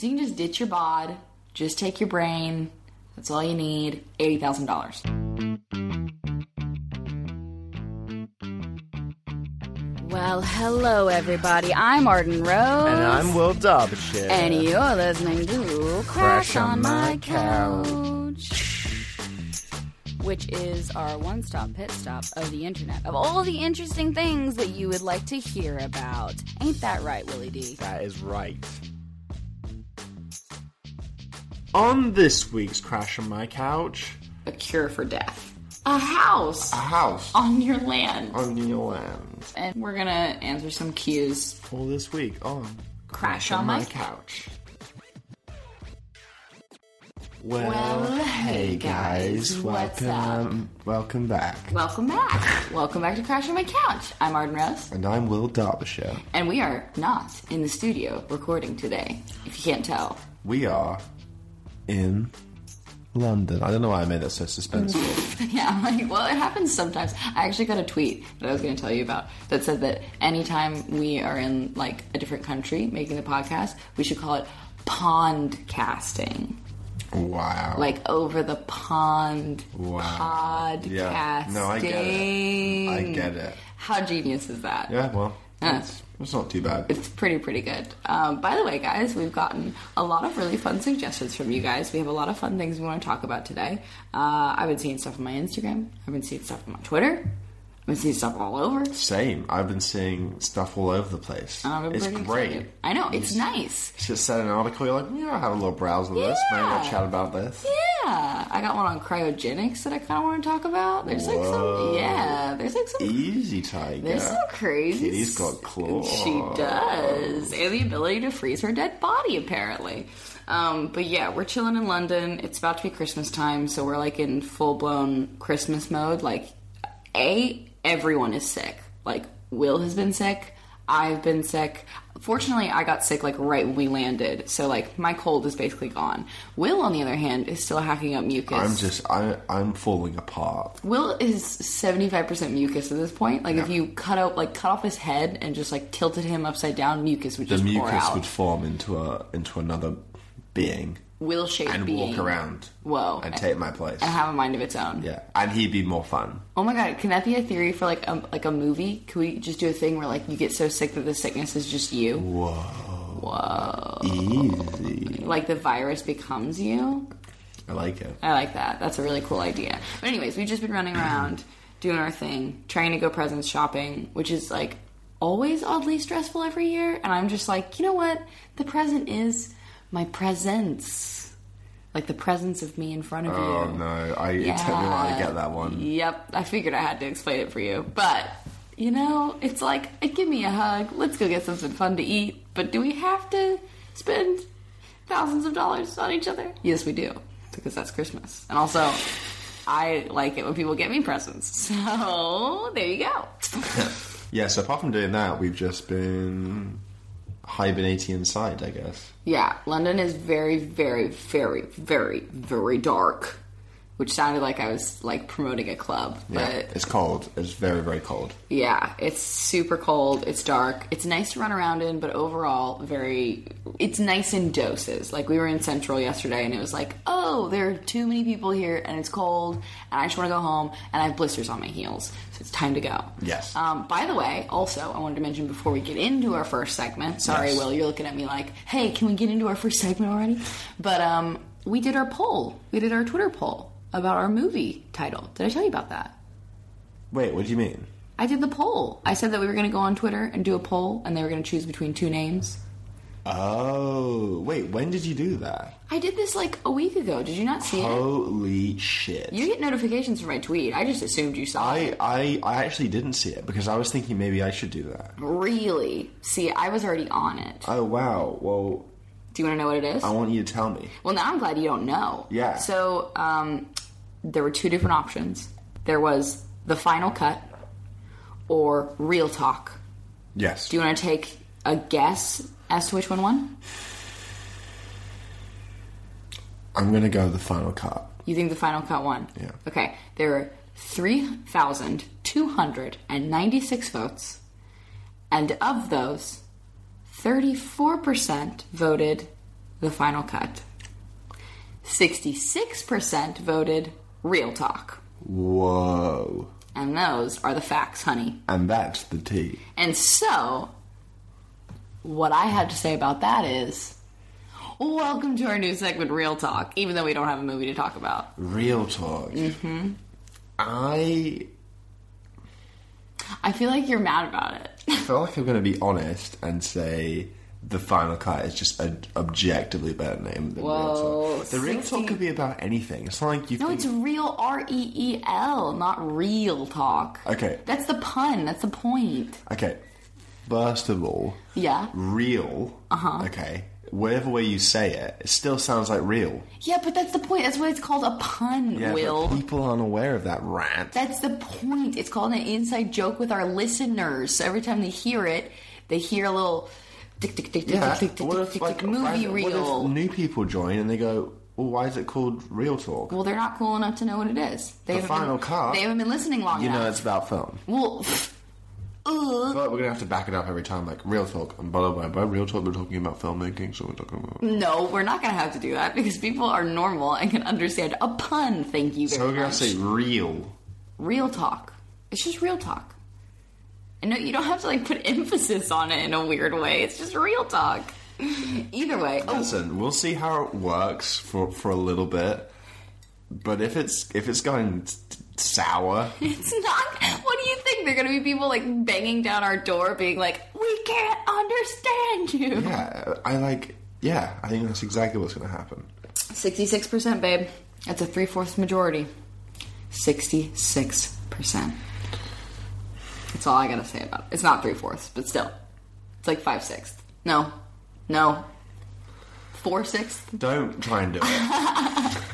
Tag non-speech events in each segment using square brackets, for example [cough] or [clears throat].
So you can just ditch your bod, just take your brain. That's all you need. Eighty thousand dollars. Well, hello everybody. I'm Arden Rose. And I'm Will Darbyshire. And you're listening to Crash on My Couch. Which is our one stop pit stop of the internet. Of all the interesting things that you would like to hear about. Ain't that right, Willie D? That is right. On this week's Crash on My Couch, A cure for death. A house a house on your land. on your land. And we're gonna answer some cues. For this week on Crash on My Couch. Well, Well, hey guys, guys, welcome, welcome back. Welcome back. Welcome back to Crash on My Couch. I'm Arden Rose. And I'm Will Darbyshire. And we are not in the studio recording today, if you can't tell. We are in London. I don't know why I made that so suspenseful. [laughs] Yeah, I'm like, well, it happens sometimes. I actually got a tweet that I was going to tell you about that said that anytime we are in like a different country making the podcast, we should call it pond casting. wow. Like over the pond Wow. podcasting. Yeah. No, I get it. I get it. How genius is that? yeah, well, Yeah. it's, not too bad. It's pretty, pretty good. Um, by the way, guys, we've gotten a lot of really fun suggestions from you guys. We have a lot of fun things we want to talk about today. Uh, I've been seeing stuff on my Instagram. I've been seeing stuff on my Twitter. I've been seeing stuff all over. Same. I've been seeing stuff all over the place. I've it's great. excited. I know, it's nice. Just set an article, you're like, yeah, I'll have a little browse of this. Maybe I'll Yeah. chat about this. Yeah, I got one on cryogenics that I kind of want to talk about. There's like some, yeah, there's like some Easy, Tiger. There's some crazy. Kitty's got claws. She does, and the ability to freeze her dead body, apparently. Um, but yeah, we're chilling in London. It's about to be Christmas time, so we're like in full blown Christmas mode. Like, a everyone is sick. Like, Will has been sick. I've been sick. Fortunately, I got sick like right when we landed, so like my cold is basically gone. Will, on the other hand, is still hacking up mucus. I'm just, I, I'm falling apart. Will is seventy five percent mucus at this point. Like if Yeah. you cut out like cut off his head and just like tilted him upside down, mucus would The just pour mucus out. would form into a into another being Will shaped and being walk around. Whoa. And take my place. and have a mind of its own. Yeah, and he'd be more fun. Oh my god, can that be a theory for like a like a movie? Can we just do a thing where like you get so sick that the sickness is just you? Whoa. Whoa. Easy. Like the virus becomes you? I like it. I like that. That's a really cool idea. But anyways, we've just been running mm-hmm. around doing our thing, trying to go presents shopping, which is like always oddly stressful every year. And I'm just like, you know what? The present is my presence. Like the presence of me in front of Oh you. Oh no, I it took me a while to get that one. Yep, I figured I had to explain it for you. But, you know, it's like, give me a hug. Let's go get something fun to eat. But do we have to spend thousands of dollars on each other? Yes, we do. Because that's Christmas. And also, I like it when people get me presents. [laughs] So, there you go. [laughs] Yeah, so apart from doing that, we've just been hibernating inside, I guess. yeah, London is very, very, very, very, very dark. Which sounded like I was like promoting a club. Yeah, But it's cold. It's very, very cold. Yeah, it's super cold. It's dark. It's nice to run around in, but overall, very. It's nice in doses. Like we were in Central yesterday, and it was like, oh, there are too many people here, and it's cold, and I just want to go home, and I have blisters on my heels, so it's time to go. Yes. Um, by the way, also, I wanted to mention before we get into our first segment. Sorry, Yes. Will, you're looking at me like, hey, can we get into our first segment already? But um, we did our poll. We did our Twitter poll about our movie title. Did I tell you about that? Wait, what do you mean? I did the poll. I said that we were going to go on Twitter and do a poll, and they were going to choose between two names. Oh, wait, when did you do that? I did this like a week ago. Did you not see it? Holy shit. You get notifications from my tweet. I just assumed you saw I, it. I, I actually didn't see it because I was thinking maybe I should do that. Really? See, I was already on it. Oh, wow. Well, Do you want to know what it is? I want you to tell me. Well, now I'm glad you don't know. Yeah. So, um, there were two different options. There was the final cut or real talk. Yes. Do you want to take a guess as to which one won? I'm going to go the final cut. You think the final cut won? Yeah. Okay. There were 3,296 votes, and of those, 34% voted the final cut. 66% voted real talk. Whoa. And those are the facts, honey. And that's the tea. And so, what I have to say about that is welcome to our new segment, Real Talk, even though we don't have a movie to talk about. Real talk. Mm-hmm. I I feel like you're mad about it. I feel like I'm going to be honest and say the final cut is just an objectively better name than Whoa, real talk. The real talk could be about anything. It's not like you. No, think, it's real R E E L, not real talk. Okay. That's the pun. That's the point. okay. First of all, Yeah. real. Uh Uh-huh. huh. Okay. Whatever way you say it, it still sounds like real. Yeah, but that's the point. That's why it's called a pun, Yeah, Will. people aren't aware of that rant. That's the point. It's called an inside joke with our listeners. So every time they hear it, they hear a little tick tick tick tick yeah. tick tick What tick if, tick like, tick movie what if new people join and they go, "Well, why is it called real talk?" Well, they're not cool enough to know what it is. They The final been, cut. They haven't been listening long You know, it's about film. well, [laughs] ugh. But we're gonna have to back it up every time, like real talk. And by the way, by real talk, we're talking about filmmaking, so we're talking about. No, we're not to have to do that because people are normal and can understand a pun. Thank you very So we're gonna say real. real talk. It's just real talk. And no, you don't have to like put emphasis on it in a weird way. It's just real talk. Either way. Oh, Listen, we'll see how it works for for a little bit. But if it's if it's going t- t- sour, [laughs] it's not. What do you think? They're going to be people like banging down our door, being like, "We can't understand you." yeah, I like. Yeah, I think that's exactly what's gonna happen. Sixty-six percent, babe. That's a three-fourths majority. Sixty-six percent. That's all I gotta say about it. It's not three-fourths, but still, it's like five-sixths. No, no, four-sixths. Don't try and do it. [laughs]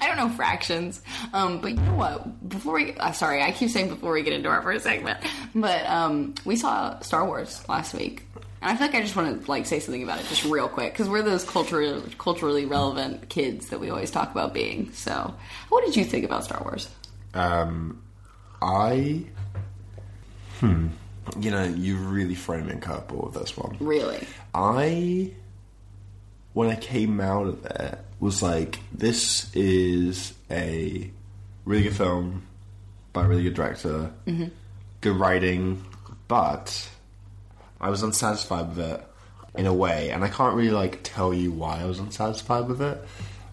I don't know fractions. Um, but you know what? Before we, uh, sorry, I keep saying before we get into our first segment, but um, we saw Star Wars last week, and I feel like I just want to like say something about it just real quick because we're those culturally culturally relevant kids that we always talk about being. So, what did you think about Star Wars? Um, I. Hmm. You know, you really frame in curveball with this one. Really? I, when I came out of it, was like, this is a really good film by a really good director, good writing, but I was unsatisfied with it in a way, and I can't really like tell you why I was unsatisfied with it.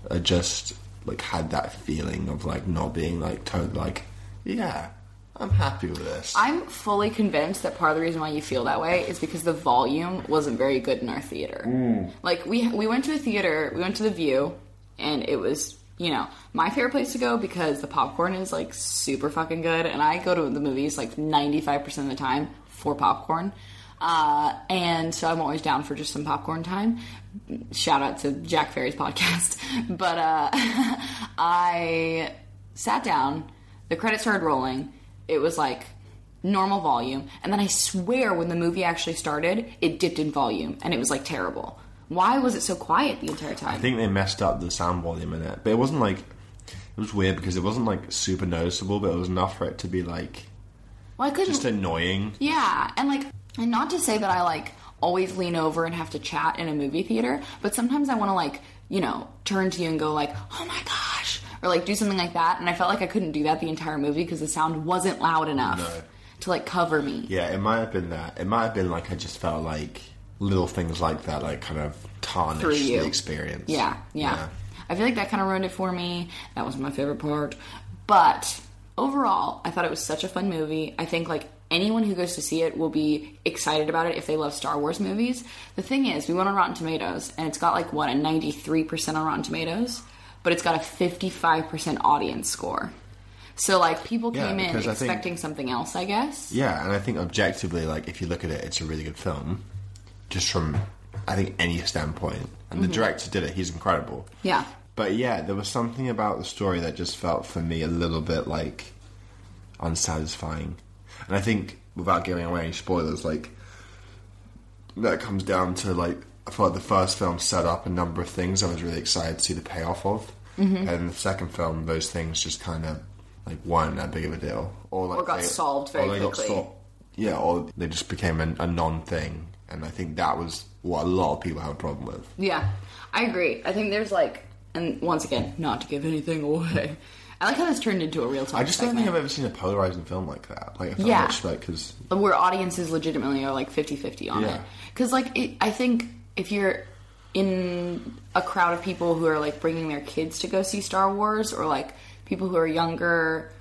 I just like had that feeling of like not being like totally like, yeah, I'm happy with this. I'm fully convinced that part of the reason why you feel that way is because the volume wasn't very good in our theater. Like we we went to a theater, we went to the Vue, and it was you know my favorite place to go because the popcorn is like super fucking good, and I go to the movies like 95 percent of the time for popcorn. Uh, and so I'm always down for just some popcorn time. Shout out to Jack Ferry's podcast. [laughs] But uh, [laughs] I sat down, the credits started rolling. It was like normal volume. And then I swear when the movie actually started, it dipped in volume and it was like terrible. Why was it so quiet the entire time? I think they messed up the sound volume in it, but it wasn't like it was weird because it wasn't like super noticeable, but it was enough for it to be like well, I couldn't. just annoying. Yeah, and like, and not to say that I like always lean over and have to chat in a movie theater, but sometimes I want to like, you know, turn to you and go like, "Oh my gosh," or like do something like that. And I felt like I couldn't do that the entire movie because the sound wasn't loud enough No. to like cover me. Yeah, it might have been that. It might have been like I just felt like little things like that, like kind of tarnished the experience. Yeah, yeah. I feel like that kind of ruined it for me. That was my favorite part. But overall, I thought it was such a fun movie. I think like anyone who goes to see it will be excited about it if they love Star Wars movies. The thing is, we went on Rotten Tomatoes and it's got like what a 93% on Rotten Tomatoes, but it's got a 55% audience score. So like people Yeah, came in because I think- expecting something else, I guess. Yeah, and I think objectively, like if you look at it, it's a really good film, just from I think any standpoint. And the mm-hmm. director did it; he's incredible. Yeah. But yeah, there was something about the story that just felt for me a little bit like unsatisfying. And I think, without giving away any spoilers, like that comes down to like I feel like the first film set up a number of things I was really excited to see the payoff of, Mm-hmm. and the second film, those things just kind of like weren't that big of a deal, or like Or got solved very they quickly. sol- yeah, or they just became a, a non-thing, and I think that was what a lot of people have a problem with. Yeah, I agree. I think there's like, and once again, not to give anything away. I like how this turned into a real talk. I just don't think I've ever seen a polarizing film like that. Like, I felt Yeah. much like because where audiences legitimately are like 50-50 on Yeah. it because like it, i think if you're in a crowd of people who are like bringing their kids to go see star wars or like people who are younger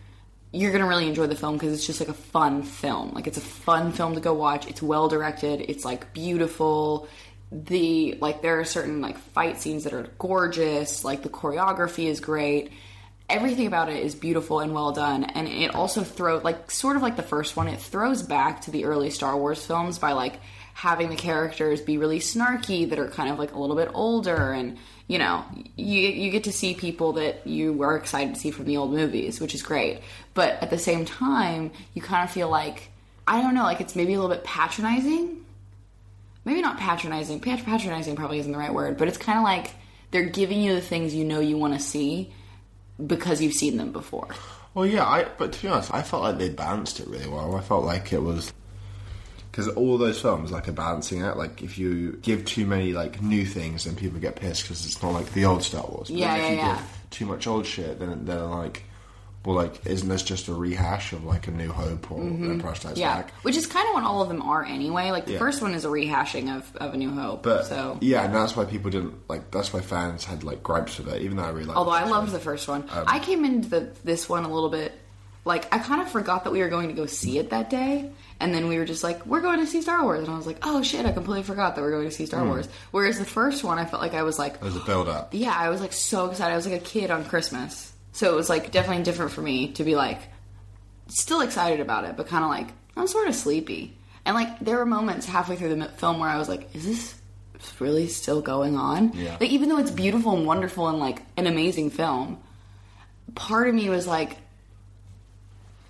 you're gonna really enjoy the film because it's just like a fun film. Like it's a fun film to go watch. It's well directed. It's like beautiful. The like there are certain like fight scenes that are gorgeous. Like the choreography is great. Everything about it is beautiful and well done. And it also throws like sort of like the first one it throws back to the early star wars films by like having the characters be really snarky that are kind of like a little bit older and you know you you get to see people that you were excited to see from the old movies which is great but at the same time you kind of feel like i don't know like it's maybe a little bit patronizing maybe not patronizing pat- patronizing probably isn't the right word but it's kind of like they're giving you the things you know you want to see because you've seen them before Well, yeah, I. But to be honest, I felt like they balanced it really well. I felt like it was because all those films like a balancing act. Like if you give too many like new things, then people get pissed because it's not like the old Star Wars. But Yeah, if yeah, you yeah. give too much old shit, then they're like, well, like isn't this just a rehash of like a New Hope or Empire Strikes Mm-hmm. yeah Back? which is kind of what all of them are anyway like the Yeah. first one is a rehashing of, of a new hope But so yeah, and that's why people didn't like. That's why fans had like gripes with it, even though I really liked Although. I loved the first one. Um, I came into the, this one a little bit like I kind of forgot that we were going to go see it that day, and then we were just like, "We're going to see Star Wars," and I was like, "Oh shit!" I completely forgot that we are going to see. Star hmm. Wars. Whereas the first one, I felt like I was like, There's a build up. "Yeah," I was like so excited. I was like a kid on Christmas, so it was like definitely different for me to be like still excited about it, but kind of like I'm sort of sleepy. And like there were moments halfway through the film where I was like, "Is this really still going on?" Yeah. Like even though it's beautiful and wonderful and like an amazing film, part of me was like,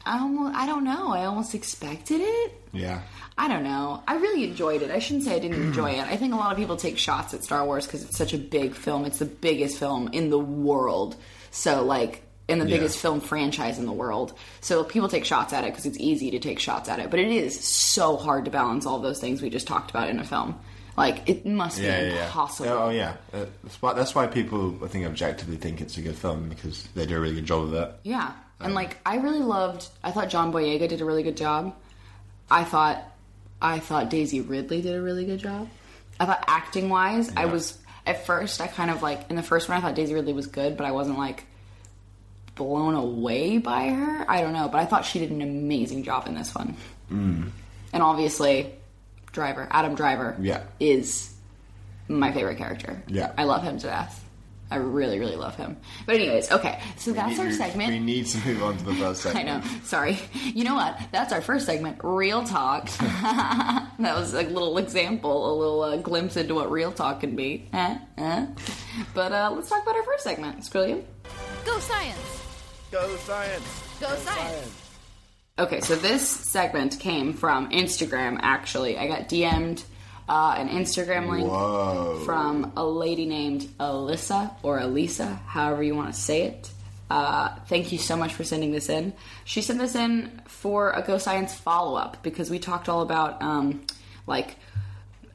I almost I don't know. I almost expected it. Yeah. I don't know. I really enjoyed it. I shouldn't say I didn't enjoy it. I think a lot of people take shots at Star Wars because it's such a big film. It's the biggest film in the world. So, like, in the Yeah. biggest film franchise in the world. So, people take shots at it because it's easy to take shots at it. But it is so hard to balance all those things we just talked about in a film. Like, it must Yeah, be yeah, yeah. impossible. Yeah, Oh, yeah. Uh, That's why, that's why people, I think, objectively think it's a good film because they do a really good job of it. Yeah. And like I really loved I thought John Boyega did a really good job. I thought I thought Daisy Ridley did a really good job. I thought acting wise, I was at first I kind of like in the first one I thought Daisy Ridley was good, but I wasn't like blown away by her. I don't know, but I thought she did an amazing job in this one. Mm. And obviously Driver, Adam Driver Yeah. is my favorite character. Yeah. I love him to death. I really, really love him. But anyways, okay. So that's We- our segment. We need to move on to the first [laughs] I know. Sorry. You know what? That's our first segment, real talk. [laughs] [laughs] that was a little example, a little uh, glimpse into what real talk can be. Eh, eh. But uh, let's talk about our first segment. Squilliam. Go science! Go science! Go science! Okay, so this segment came from Instagram. Actually, I got DM'd uh, an Instagram link Whoa. from a lady named Alyssa or Elisa, however you want to say it. Uh, thank you so much for sending this in. She sent this in for a Go Science follow up because we talked all about um, like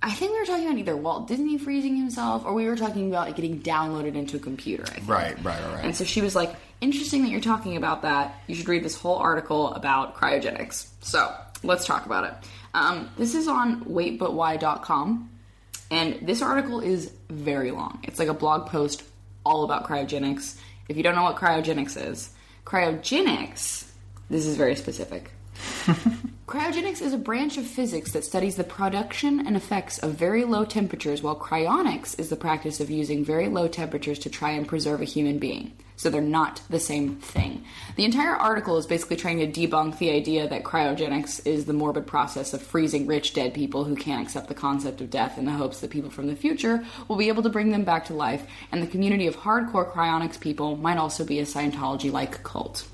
I think we were talking about either Walt Disney freezing himself or we were talking about it getting downloaded into a computer. I think. Right, right, right, right. And so she was like, interesting that you're talking about that. You should read this whole article about cryogenics. So let's talk about it. Um, this is on waitbutwhy.com. And this article is very long. It's like a blog post all about cryogenics. If you don't know what cryogenics is, cryogenics, this is very specific. [laughs] Cryogenics is a branch of physics that studies the production and effects of very low temperatures, while cryonics is the practice of using very low temperatures to try and preserve a human being. So they're not the same thing. The entire article is basically trying to debunk the idea that cryogenics is the morbid process of freezing rich dead people who can't accept the concept of death in the hopes that people from the future will be able to bring them back to life, and the community of hardcore cryonics people might also be a Scientology like cult.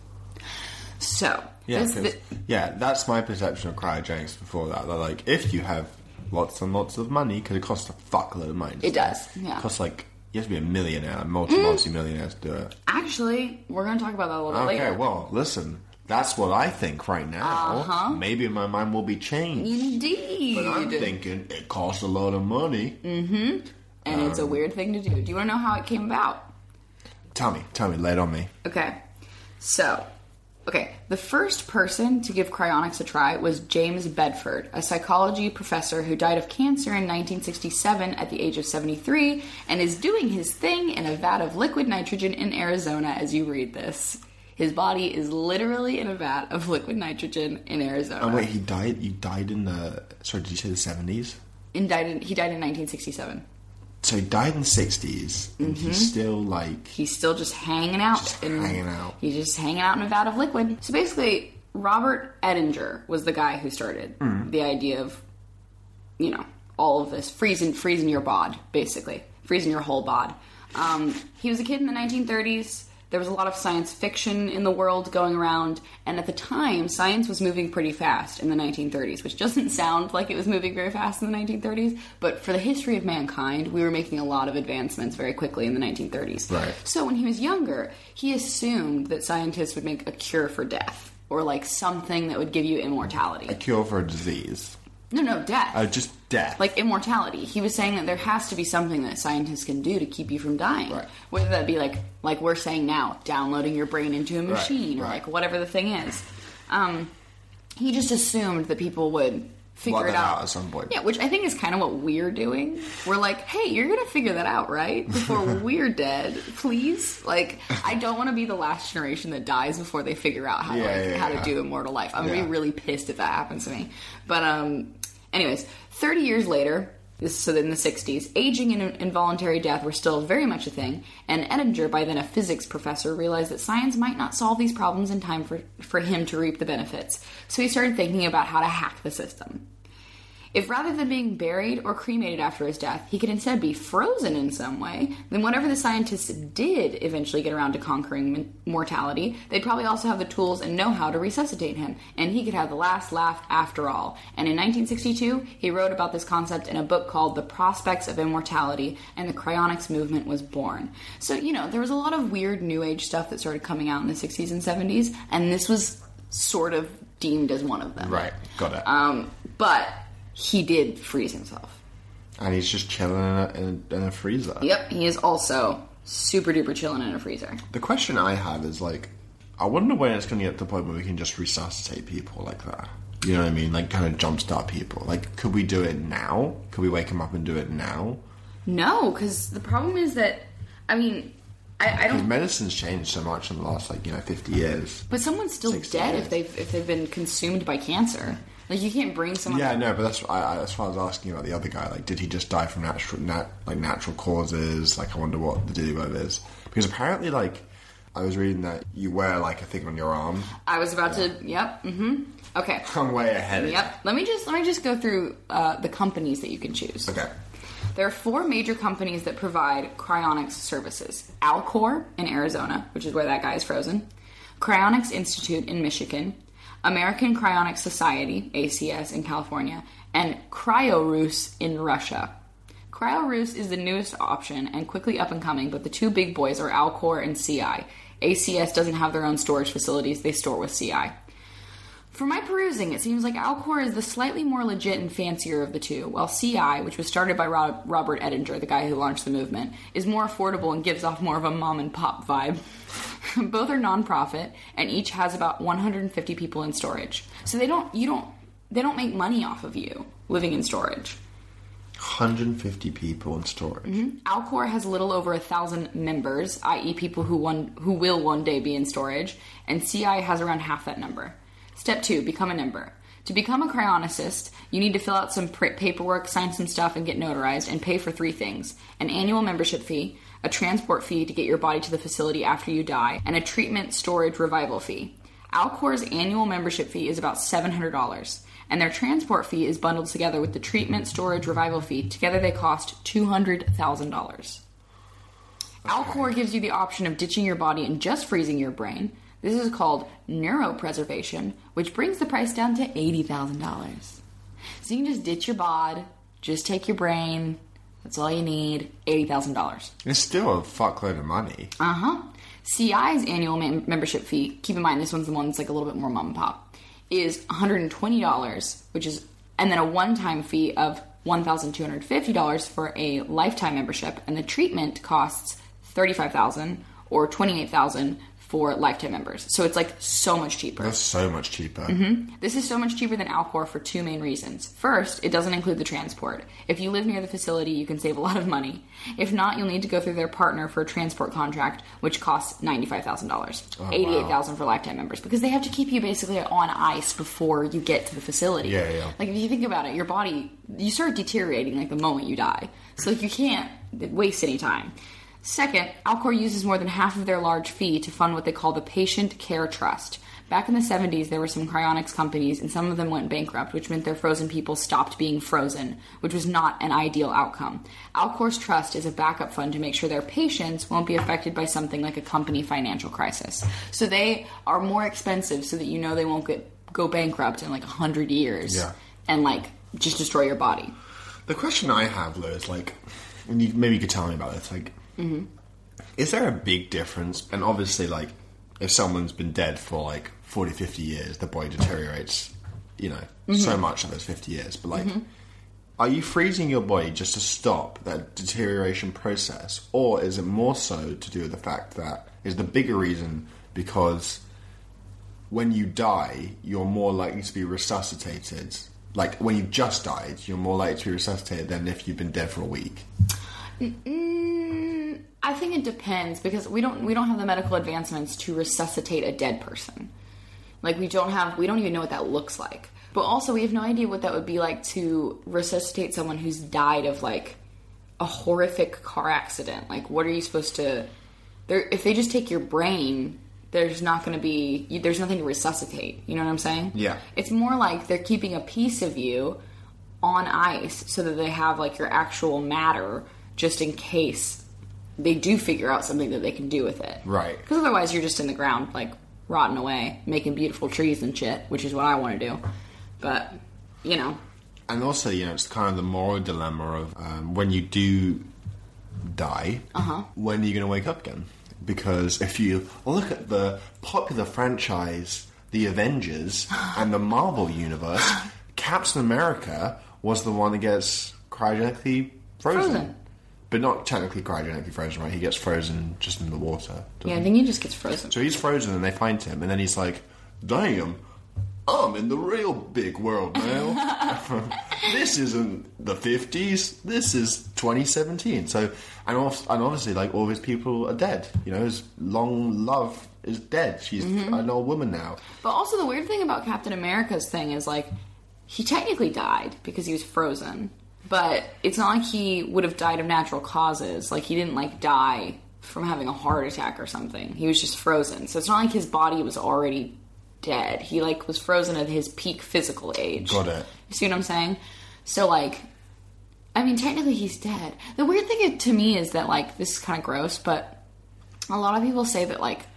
So, Yeah, this- 'cause- yeah, that's my perception of cryogenics before that. They're like, if you have lots and lots of money, because it costs a fuckload of money. It does, yeah. It costs like, you have to be a millionaire, multi multi millionaire to do it. Actually, we're going to talk about that a little bit Okay, later. well, listen, That's what I think right now. Uh-huh. Maybe my mind will be changed. Indeed. But I'm thinking it costs a lot of money. Mm-hmm. And it's Um, a weird thing to do. Do you want to know how it came about? Tell me, tell me, lay it on me. Okay. So, okay, the first person to give cryonics a try was James Bedford, a psychology professor who died of cancer in 1967 at the age of 73 and is doing his thing in a vat of liquid nitrogen in Arizona as you read this. His body is literally in a vat of liquid nitrogen in Arizona. Oh wait, he died. You died in the. Sorry, did you say the seventies? And died in, he died in 1967. So he died in the 60s and he's still like. he's still just hanging out. Just and hanging out. He's just hanging out in a vat of liquid. So basically, Robert Ettinger was the guy who started Hmm. the idea of, you know, all of this freezing, freezing your bod, basically freezing your whole bod. Um, he was a kid in the 1930s. There was a lot of science fiction in the world going around, and at the time, science was moving pretty fast in the 1930s, which doesn't [laughs] sound like it was moving very fast in the 1930s, but for the history of mankind, we were making a lot of advancements very quickly in the 1930s. Right. So when he was younger, he assumed that scientists would make a cure for death or like something that would give you immortality. A cure for a disease. No, no, death. Uh, just death. like immortality. He was saying that there has to be something that scientists can do to keep you from dying. Right. Whether that be like like we're saying now, downloading your brain into a machine or right. like whatever the thing is. Um, he just assumed that people would figure it out. out at some point. Yeah, which I think is kind of what we're doing. We're like, hey, you're gonna figure that out, right? Before [laughs] we're dead, please. Like, I don't want to be the last generation that dies before they figure out how to like, yeah, how yeah. to do immortal life. I'm gonna be really pissed if that happens to me. But um, anyways, 30 years later. So in the 60s, aging and involuntary death were still very much a thing, and Ettinger, by then a physics professor, realized that science might not solve these problems in time for, for him to reap the benefits. So he started thinking about how to hack the system. If rather than being buried or cremated after his death, he could instead be frozen in some way, then whatever the scientists did eventually get around to conquering m- mortality, they'd probably also have the tools and know how to resuscitate him, and he could have the last laugh after all. And in 1962, he wrote about this concept in a book called The Prospects of Immortality, and the cryonics movement was born. So, you know, there was a lot of weird new age stuff that started coming out in the 60s and 70s, and this was sort of deemed as one of them. right, got it. Um, but he did freeze himself. and he's just chilling in a, in a, in a freezer. Yep, he is also super duper chilling in a freezer. The question I have is like, I wonder when it's going to get to the point where we can just resuscitate people like that. You know what I mean? Like, kind of jumpstart people. Like, could we do it now? Could we wake him up and do it now? No, because the problem is that, I mean, I, I don't. medicine's changed so much in the last, like, you know, 50 years. But someone's still dead years. if they've if they've been consumed by cancer. Like you can't bring someone. Yeah, no, but that's I, I, that's why I was asking about the other guy. Like, did he just die from natural, nat, like natural causes? Like, I wonder what the deal with is because apparently, like, I was reading that you wear like a thing on your arm. I was about to. Yep. Mm-hmm. Okay. [laughs] I'm way ahead. of Yep. Let me just let me just go through uh, the companies that you can choose. Okay. There are four major companies that provide cryonics services Alcor in Arizona, which is where that guy is frozen, Cryonics Institute in Michigan, American Cryonic Society, ACS, in California, and KrioRus in Russia. KrioRus is the newest option and quickly up and coming, but the two big boys are Alcor and CI. ACS doesn't have their own storage facilities, they store with CI. For my perusing, it seems like Alcor is the slightly more legit and fancier of the two, while CI, which was started by Rob- Robert Ettinger, the guy who launched the movement, is more affordable and gives off more of a mom and pop vibe. [laughs] Both are nonprofit, and each has about 150 people in storage. So they don't, you don't, they don't make money off of you living in storage. 150 people in storage. Mm-hmm. Alcor has a little over a thousand members, i.e., people who one who will one day be in storage, and CI has around half that number. Step two: become a member. To become a cryonicist, you need to fill out some paperwork, sign some stuff, and get notarized, and pay for three things: an annual membership fee, a transport fee to get your body to the facility after you die, and a treatment storage revival fee. Alcor's annual membership fee is about $700, and their transport fee is bundled together with the treatment storage revival fee. Together they cost $200,000. Alcor gives you the option of ditching your body and just freezing your brain. This is called neuropreservation, which brings the price down to $80,000. So you can just ditch your bod, just take your brain. That's all you need. $80,000. It's still a fuckload of money. Uh huh. CI's annual mem- membership fee, keep in mind this one's the one that's like a little bit more mom and pop, is $120, which is, and then a one time fee of $1,250 for a lifetime membership, and the treatment costs $35,000 or $28,000 for lifetime members. So it's like so much cheaper. That's so much cheaper. Mm-hmm. This is so much cheaper than Alcor for two main reasons. First, it doesn't include the transport. If you live near the facility, you can save a lot of money. If not, you'll need to go through their partner for a transport contract, which costs ninety-five thousand dollars, oh, eighty-eight thousand for lifetime members, because they have to keep you basically on ice before you get to the facility. Yeah, yeah. Like if you think about it, your body you start deteriorating like the moment you die, so like you can't waste any time. Second, Alcor uses more than half of their large fee to fund what they call the Patient Care Trust. Back in the 70s, there were some cryonics companies, and some of them went bankrupt, which meant their frozen people stopped being frozen, which was not an ideal outcome. Alcor's trust is a backup fund to make sure their patients won't be affected by something like a company financial crisis. So they are more expensive so that you know they won't get go bankrupt in like 100 years Yeah. and like just destroy your body. The question I have, Lou, is like, and you, maybe you could tell me about this. Like, is there a big difference? And obviously, like, if someone's been dead for like 40, 50 years, the body deteriorates, you know, so much in those 50 years. But, like, are you freezing your body just to stop that deterioration process? Or is it more so to do with the fact that is the bigger reason because when you die, you're more likely to be resuscitated. Like when you just died, you're more likely to be resuscitated than if you've been dead for a week. Mm, I think it depends because we don't we don't have the medical advancements to resuscitate a dead person. Like we don't have we don't even know what that looks like. But also we have no idea what that would be like to resuscitate someone who's died of like a horrific car accident. Like what are you supposed to there if they just take your brain there's not going to be you, there's nothing to resuscitate. You know what I'm saying? Yeah. It's more like they're keeping a piece of you on ice so that they have like your actual matter just in case they do figure out something that they can do with it. Right. Because otherwise you're just in the ground like rotting away, making beautiful trees and shit, which is what I want to do. But, you know, And also, you know, it's kind of the moral dilemma of um, when you do die, uh-huh. when are you going to wake up again? Because if you look at the popular franchise, The Avengers, [laughs] and the Marvel Universe, Captain America was the one that gets cryogenically frozen. Frozen. But not technically cryogenically frozen, right? He gets frozen just in the water. yeah, I think he just gets frozen. So he's frozen and they find him, and then he's like, damn, I'm in the real big world now. [laughs] this isn't the 50s, this is 2017. So, and, and obviously, like, all his people are dead. You know, his long love is dead. She's mm-hmm. an old woman now. But also the weird thing about Captain America's thing is like he technically died because he was frozen. But it's not like he would have died of natural causes. Like he didn't like die from having a heart attack or something. He was just frozen. So it's not like his body was already dead. He like was frozen at his peak physical age. Got it. You see what I'm saying? So like I mean technically he's dead. The weird thing to me is that like this is kind of gross, but a lot of people say that like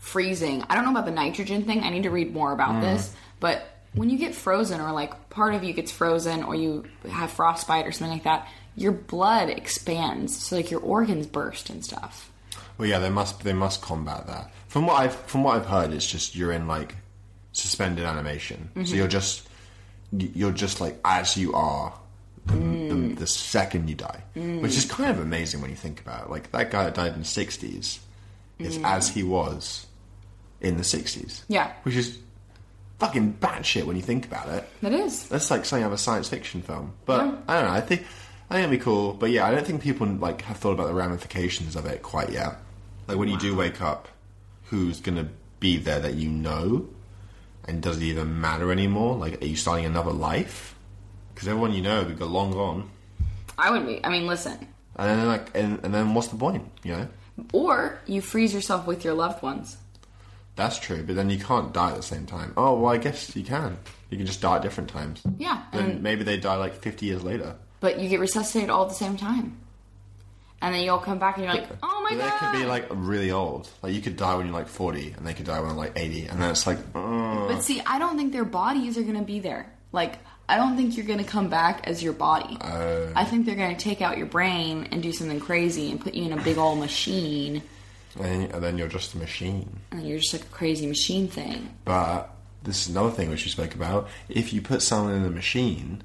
freezing. I don't know about the nitrogen thing. I need to read more about mm. this. But when you get frozen, or like part of you gets frozen, or you have frostbite or something like that, your blood expands, so like your organs burst and stuff. Well, yeah, they must they must combat that. From what I've from what I've heard, it's just you're in like suspended animation, so mm-hmm. you're just you're just like as you are the, the, mm. the second you die, mm. which is kind of amazing when you think about it. Like that guy that died in the '60s is mm. as he was in the '60s. Yeah. which is fucking batshit when you think about it. That is. That's like something out of a science fiction film. But Yeah. I don't know. I think I think it'd be cool. But yeah, I don't think people like have thought about the ramifications of it quite yet. Like when you do wake up, who's gonna be there that you know, and does it even matter anymore? Like, are you starting another life? Because everyone you know would go long gone, I would be. I mean, listen. and then like, and, and then what's the point? You know, Or you freeze yourself with your loved ones. That's true. But then you can't die at the same time. Oh well, I guess you can. You can just die at different times. Yeah. Then And, maybe they die like fifty years later. but you get resuscitated all at the same time. And then you all come back and you're like, oh my god. But they could be like really old. Like you could die when you're like 40, and they could die when they're like 80, and then it's like, uh, But see, I don't think their bodies are going to be there. Like, I don't think you're going to come back as your body. I think they're going to take out your brain and do something crazy and put you in a big old machine And, and then you're just a machine. and you're just like a crazy machine thing. But this is another thing which you spoke about. If you put someone in a machine,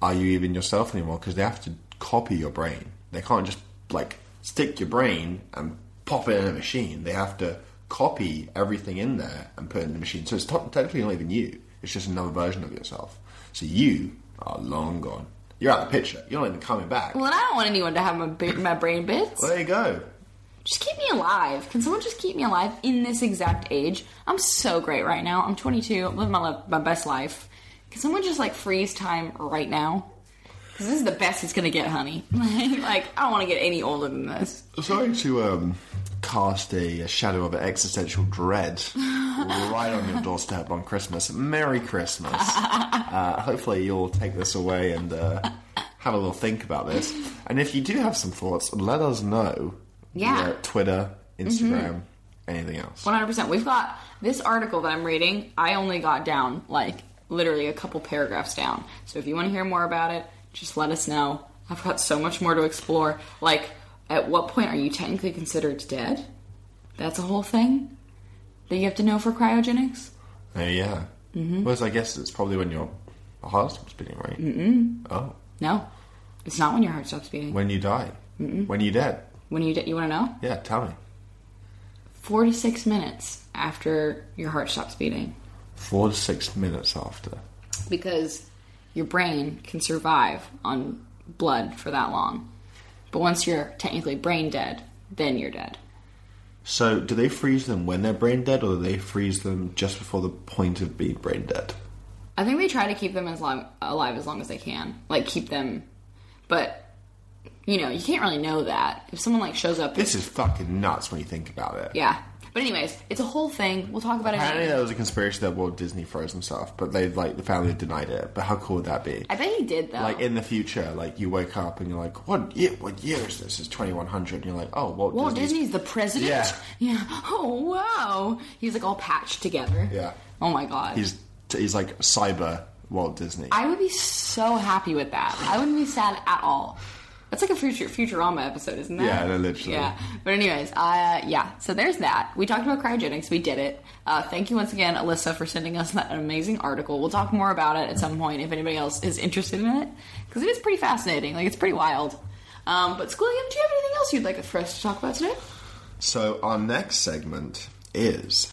are you even yourself anymore? Because they have to copy your brain. They can't just like stick your brain and pop it in a machine. They have to copy everything in there and put it in the machine. So it's t- technically not even you. It's just another version of yourself. So you are long gone. You're out of the picture. You're not even coming back. Well, and I don't want anyone to have my, my brain bits. Well, there you go. Just keep me alive. Can someone just keep me alive in this exact age? I'm so great right now. I'm 22. I'm living my, li- my best life. Can someone just like freeze time right now? Because this is the best it's gonna get, honey. [laughs] like I don't want to get any older than this. Sorry to um, cast a, a shadow of existential dread [laughs] right on your doorstep on Christmas. Merry Christmas. [laughs] Uh, hopefully, you'll take this away and uh, have a little think about this. And if you do have some thoughts, let us know. Yeah. Twitter, Instagram, anything else. 100%. We've got this article that I'm reading. I only got down like literally a couple paragraphs down. So if you want to hear more about it, just let us know. I've got so much more to explore. Like, at what point are you technically considered dead? That's a whole thing that you have to know for cryogenics. Uh, yeah. Mm-hmm. Whereas I guess it's probably when your heart stops beating, right? Mm-mm. Oh. No, it's not when your heart stops beating. When you die. When you're dead. When you you want to know? Yeah, tell me. Four to six minutes after your heart stops beating, Four to six minutes after. because your brain can survive on blood for that long. But once you're technically brain dead, then you're dead. So, do they freeze them when they're brain dead, or do they freeze them just before the point of being brain dead? I think they try to keep them as long, alive as long as they can, like keep them. But you know, you can't really know that if someone like shows up. This is fucking nuts when you think about it. yeah. But anyways, it's a whole thing. We'll talk about it. Apparently, later. there was a conspiracy that Walt Disney froze himself, but they like the family denied it. But how cool would that be? I bet he did though. Like in the future, like you wake up and you're like, "What year? What year is this? It's 2100." And you're like, "Oh, Walt, Walt Disney's Disney's the president. Yeah. [laughs] Yeah. Oh wow. He's like all patched together. Yeah. Oh my god. he's he's like cyber Walt Disney." I would be so happy with that. I wouldn't be sad at all. That's like a future Futurama episode, isn't that? Yeah, literally. Yeah. But anyways, uh, yeah. So there's that. We talked about cryogenics. We did it. Uh, thank you once again, Alyssa, for sending us that amazing article. We'll talk more about it at some point if anybody else is interested in it because it is pretty fascinating. Like it's pretty wild. Um, but Squilliam, do you have anything else you'd like for us to talk about today? so our next segment is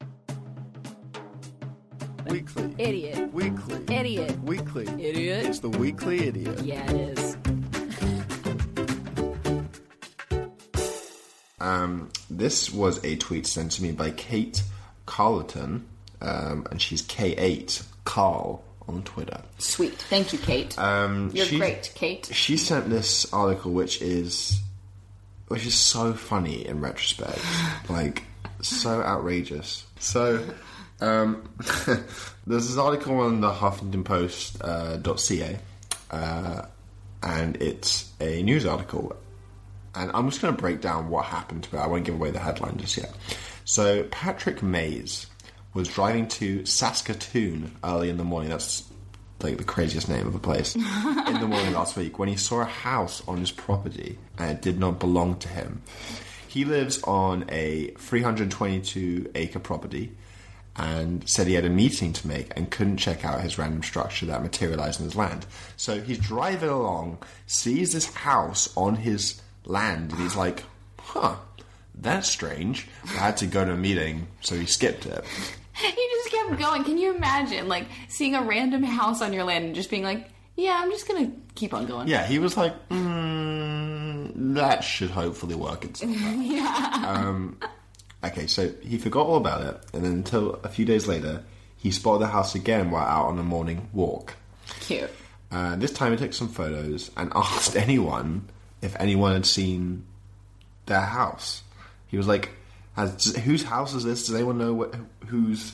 Weekly. Idiot. Weekly. Idiot. Weekly. Idiot. It's the Weekly Idiot. Yeah, it is. Um, this was a tweet sent to me by Kate Carleton, um, and she's K8 Carl on Twitter. Sweet. Thank you, Kate. Um, You're she- great, Kate. She sent this article, which is which is so funny in retrospect, [laughs] like so outrageous. So. Um, [laughs] there's this article on the Huffington Post uh, .ca, uh, and it's a news article and I'm just going to break down what happened to it. I won't give away the headline just yet. So Patrick Mays was driving to Saskatoon early in the morning. That's like the craziest name of a place in the morning last week when he saw a house on his property and it did not belong to him. He lives on a 322 acre property and said he had a meeting to make and couldn't check out his random structure that materialized in his land. So he's driving along, sees this house on his land, and he's like, huh, that's strange. I had to go to a meeting, so he skipped it. [laughs] He just kept going. Can you imagine, like, seeing a random house on your land and just being like, yeah, I'm just gonna keep on going. Yeah, he was like, mm, that should hopefully work itself [laughs] out. Um, okay, so he forgot all about it, and then until a few days later, he spotted the house again while out on a morning walk. Cute. Uh, this time he took some photos and [laughs] asked anyone if anyone had seen their house. He was like, Has, "Whose house is this? Does anyone know what, whose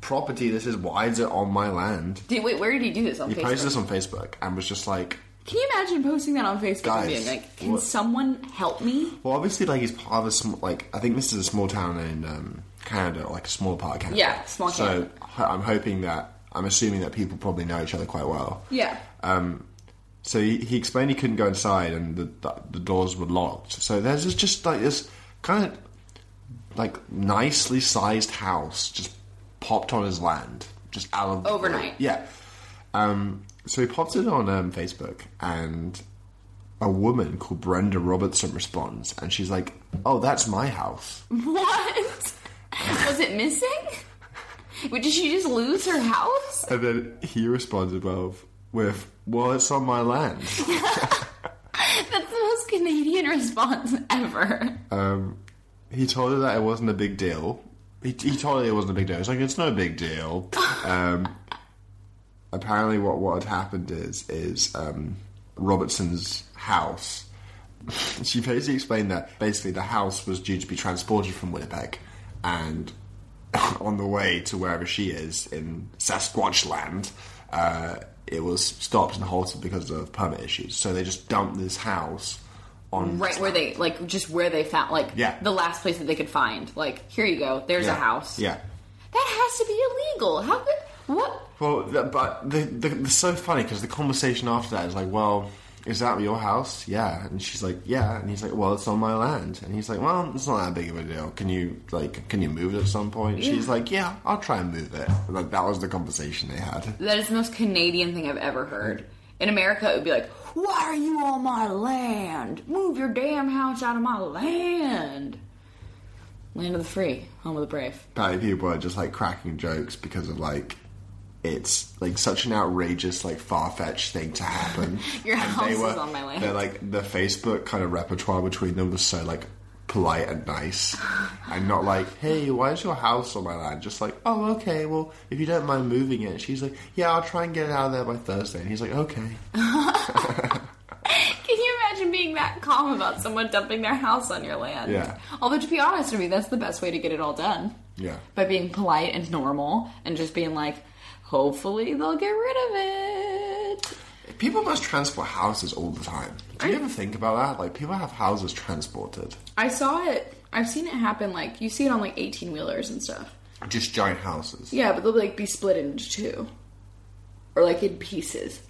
property this is? Why is it on my land?" Did, wait, where did he do this on He Facebook? posted this on Facebook and was just like, Can you imagine posting that on Facebook Guys, and being like, "Can what- someone help me?" "Well, obviously, like he's part of a small, like I think this is a small town in um, Canada, like a small part of Canada. Yeah, small So Canada. I'm hoping that I'm assuming that people probably know each other quite well. Yeah. Um, so he, he explained he couldn't go inside and the, the, the doors were locked. So there's just, just like this kind of like nicely sized house just popped on his land, just out of Overnight. Yeah. Um, so he pops it on um, Facebook, and a woman called Brenda Robertson responds, and she's like, "Oh, that's my house." [laughs] What? Was it missing? Did she just lose her house? And then he responds above with, "Well, it's on my land." [laughs] That's the most Canadian response ever. Um, he told her that it wasn't a big deal. He, he told her it wasn't a big deal. He's like, it's no big deal. Um, [laughs] apparently, what what had happened is is um, Robertson's house. [laughs] she basically explained that basically the house was due to be transported from Winnipeg, and on the way to wherever she is in Sasquatch land, uh, it was stopped and halted because of permit issues. So they just dumped this house on Right where they like just where they found like Yeah. the last place that they could find. Like here you go. There's Yeah. a house. Yeah. That has to be illegal. How could what? Well, but the, the, it's so funny because the conversation after that is like, well, is that your house? Yeah. And she's like, yeah. And he's like, well, it's on my land. And he's like, well, it's not that big of a deal. Can you, like, can you move it at some point? She's like, yeah, I'll try and move it. Like, that was the conversation they had. That is the most Canadian thing I've ever heard. In America, it would be like, "Why are you on my land? Move your damn house out of my land." Land of the free, home of the brave. Apparently people are just, like, cracking jokes because of, like, it's like such an outrageous, like far fetched thing to happen. [laughs] Your And house they is were- on my land. They're like the Facebook kind of repertoire between them was so like polite and nice, and not like, "Hey, why is your house on my land?" Just like, "Oh, okay. Well, if you don't mind moving it," she's like, "Yeah, I'll try and get it out of there by Thursday." And he's like, "Okay." [laughs] Can you imagine being that calm about someone dumping their house on your land? Yeah. Although, to be honest with me, that's the best way to get it all done. Yeah. By being polite and normal and just being like, hopefully they'll get rid of it. People must transport houses all the time. Do you ever think about that? Like, people have houses transported, I saw it. I've seen it happen. Like you see it on like eighteen wheelers and stuff. just giant houses. Yeah, but they'll like be split into two, or like in pieces.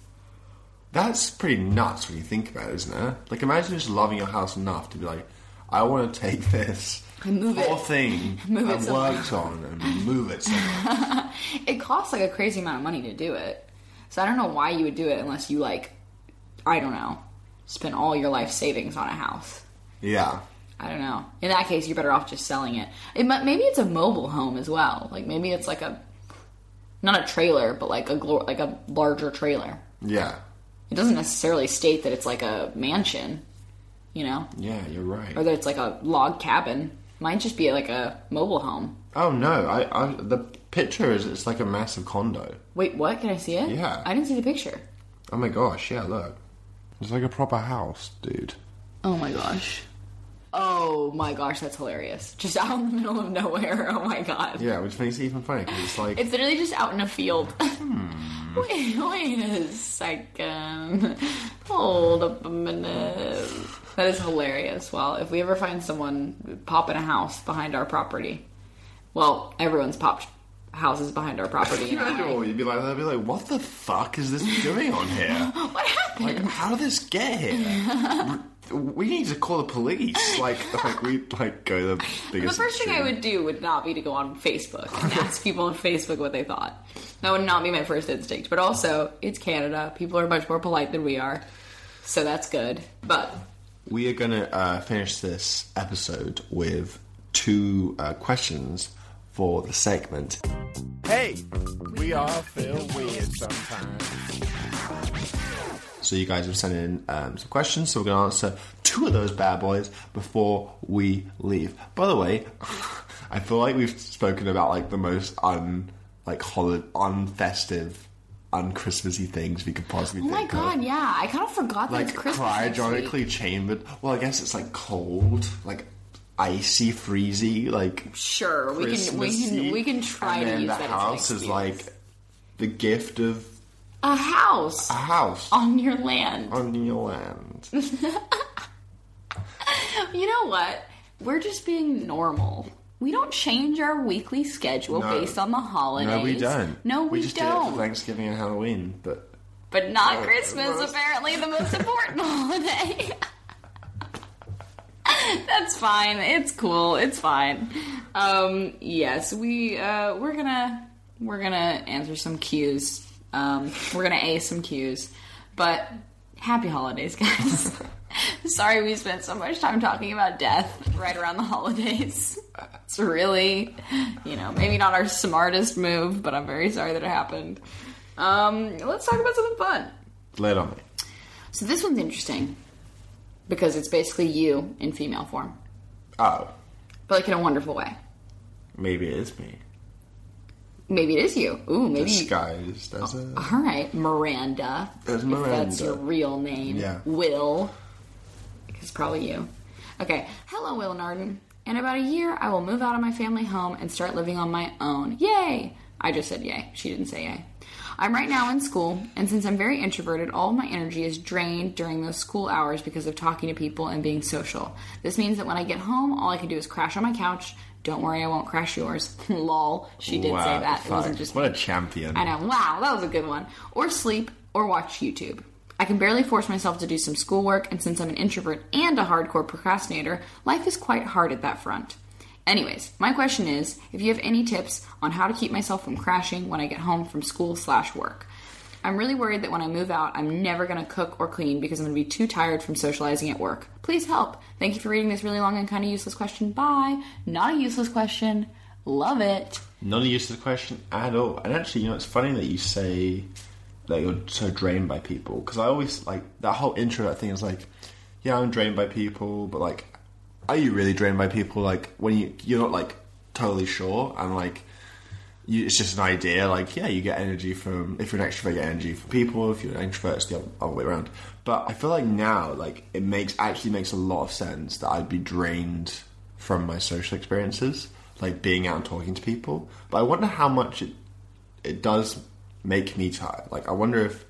That's pretty nuts when you think about it, isn't it? Like, imagine just loving your house enough to be like, I want to take [laughs] this And [laughs] move it. thing Move it somewhere. worked on and move it somewhere. [laughs] It costs like a crazy amount of money to do it. So I don't know why you would do it unless you like, I don't know, spend all your life savings on a house. yeah. I don't know. In that case, you're better off just selling it. It might, maybe it's a mobile home as well. Like maybe it's like a, not a trailer, but like a glor- like a larger trailer. Yeah. It doesn't necessarily state that it's like a mansion, you know, Yeah, you're right. or that it's like a log cabin. Might just be like a mobile home. Oh, no. I, I The picture is it's like a massive condo. Wait, what? Can I see it? Yeah. I didn't see the picture. Oh my gosh, yeah, look. It's like a proper house, dude. Oh my gosh. Oh my gosh, that's hilarious. Just [laughs] out in the middle of nowhere. Oh my god. Yeah, which makes it even funny because it's like. It's literally just out in a field. [laughs] Hmm. wait, wait a second. Hold up a minute. That is hilarious. Well, if we ever find someone popping a house behind our property, well, everyone's popped houses behind our property. Can [laughs] you imagine anyway. what you'd be like? They'd be like, "What the fuck is this doing on here? What happened? Like, how did this get here? We need to call the police. Like, [laughs] like we like go the The biggest. first thing I would do would not be to go on Facebook and ask [laughs] people on Facebook what they thought. That would not be my first instinct. But also, it's Canada. People are much more polite than we are. So that's good. But We are going to uh, finish this episode with two uh, questions for the segment. Hey, we all feel weird sometimes. So you guys have sent in um, some questions, so we're going to answer two of those bad boys before we leave. By the way, [laughs] I feel like we've spoken about like the most un like holiday, unfestive, unchristmassy things we could possibly oh my god, of. yeah, I kind of forgot that Like it's Christmas. cryogenically chambered. Well, I guess it's like cold, like icy, freezy, like Sure, we can we can we can try and to use the that house as an is like the gift of a house a house on your land. on your land. [laughs] You know what? We're just being normal. We don't change our weekly schedule No. based on the holidays. No, we don't. No, we, just do it don't. for Thanksgiving and Halloween, but But not Oh, Christmas, apparently the most [laughs] important holiday. [laughs] That's fine. It's cool. It's fine. Um, yes, we uh, we're gonna we're gonna answer some cues. Um, we're gonna ace some cues. But happy holidays, guys. [laughs] Sorry we spent so much time talking about death right around the holidays. It's really, you know, maybe not our smartest move, but I'm very sorry that it happened. Um, let's talk about something fun. Lay it on me. So this one's interesting because it's basically you in female form, Oh, but like in a wonderful way. maybe it is me. Maybe it is you. Ooh, maybe. Disguised as oh, a. All right, Miranda. As If that's your real name. Yeah. Will. It's probably you. Okay. Hello, Will Narden. In about a year, I will move out of my family home and start living on my own. Yay! I just said yay. She didn't say yay. I'm right now in school, and since I'm very introverted, all of my energy is drained during those school hours because of talking to people and being social. This means that when I get home, all I can do is crash on my couch. Don't worry, I won't crash yours. [laughs] Lol. She did Wow, say that. It wasn't just What me. a champion. I know. Wow, that was a good one. Or sleep or watch YouTube. I can barely force myself to do some schoolwork, and since I'm an introvert and a hardcore procrastinator, life is quite hard at that front. Anyways, my question is if you have any tips on how to keep myself from crashing when I get home from school slash work. I'm really worried that when I move out, I'm never going to cook or clean because I'm going to be too tired from socializing at work. Please help. Thank you for reading this really long and kind of useless question. Bye. Not a useless question. Love it. Not a useless question at all. And actually, you know, it's funny that you say that you're so drained by people because I always like that whole intro that thing is like, yeah, I'm drained by people, but like, are you really drained by people? Like when you you're not like totally sure and like. You, it's just an idea, like yeah, you get energy from if you're an extrovert, you get energy from people. If you're an introvert, it's the other, other way around. But I feel like now, like it makes actually makes a lot of sense that I'd be drained from my social experiences, like being out and talking to people. But I wonder how much it it does make me tired. Like I wonder if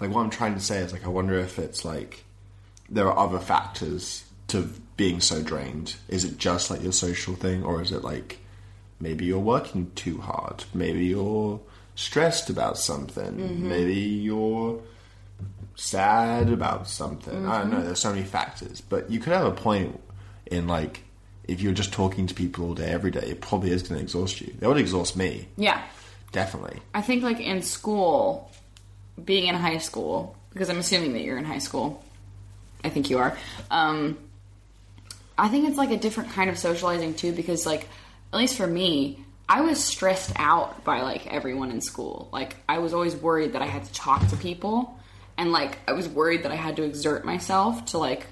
like what I'm trying to say is like I wonder if it's like there are other factors to being so drained. Is it just like your social thing or is it like maybe you're working too hard? Maybe you're stressed about something. Maybe you're sad about something. I don't know. There's so many factors, but you could have a point in like if you're just talking to people all day, every day, it probably is going to exhaust you. That would exhaust me, Yeah. definitely. I think like in school, being in high school, because I'm assuming that you're in high school. I think you are. Um, I think it's like a different kind of socializing too, because like at least for me, I was stressed out by like everyone in school. Like I was always worried that I had to talk to people, and like I was worried that I had to exert myself to like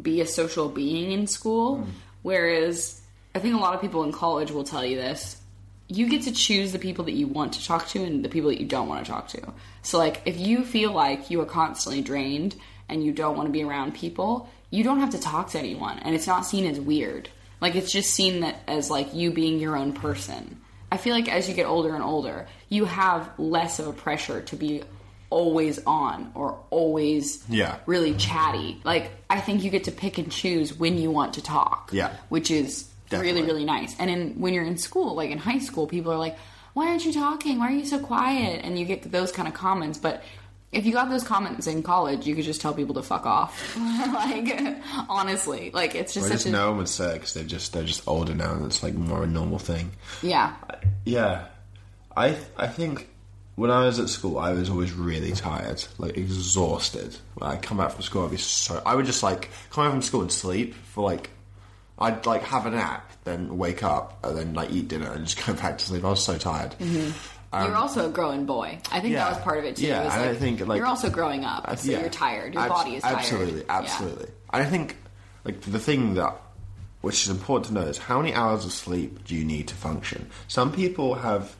be a social being in school. Hmm. Whereas I think a lot of people in college will tell you this you get to choose the people that you want to talk to and the people that you don't want to talk to. So, like, if you feel like you are constantly drained and you don't want to be around people, you don't have to talk to anyone, and it's not seen as weird. Like, it's just seen that as like you being your own person. I feel like as you get older and older, you have less of a pressure to be always on or always Yeah. really chatty. Like, I think you get to pick and choose when you want to talk. Yeah. Which is Definitely. really, really nice. And in when you're in school, like in high school, people are like, "Why aren't you talking? Why are you so quiet?" And you get those kind of comments. But if you got those comments in college, you could just tell people to fuck off. [laughs] like honestly, like it's just I such just a no one would say because they're just they're just older now and it's like more a normal thing. yeah, Yeah, I I think when I was at school, I was always really tired, like exhausted. When I come back from school, I'd be so I would just like come home from school and sleep for like I'd like have a nap, then wake up, and then like eat dinner and just [laughs] go back to sleep. I was so tired. Mm-hmm. You're also a growing boy. I think yeah. that was part of it too. Yeah, It and I think, like- you're also growing up, uh, so yeah. you're tired. Your Abs- body is tired. Absolutely, absolutely. And I think like the thing that which is important to know is how many hours of sleep do you need to function? Some people have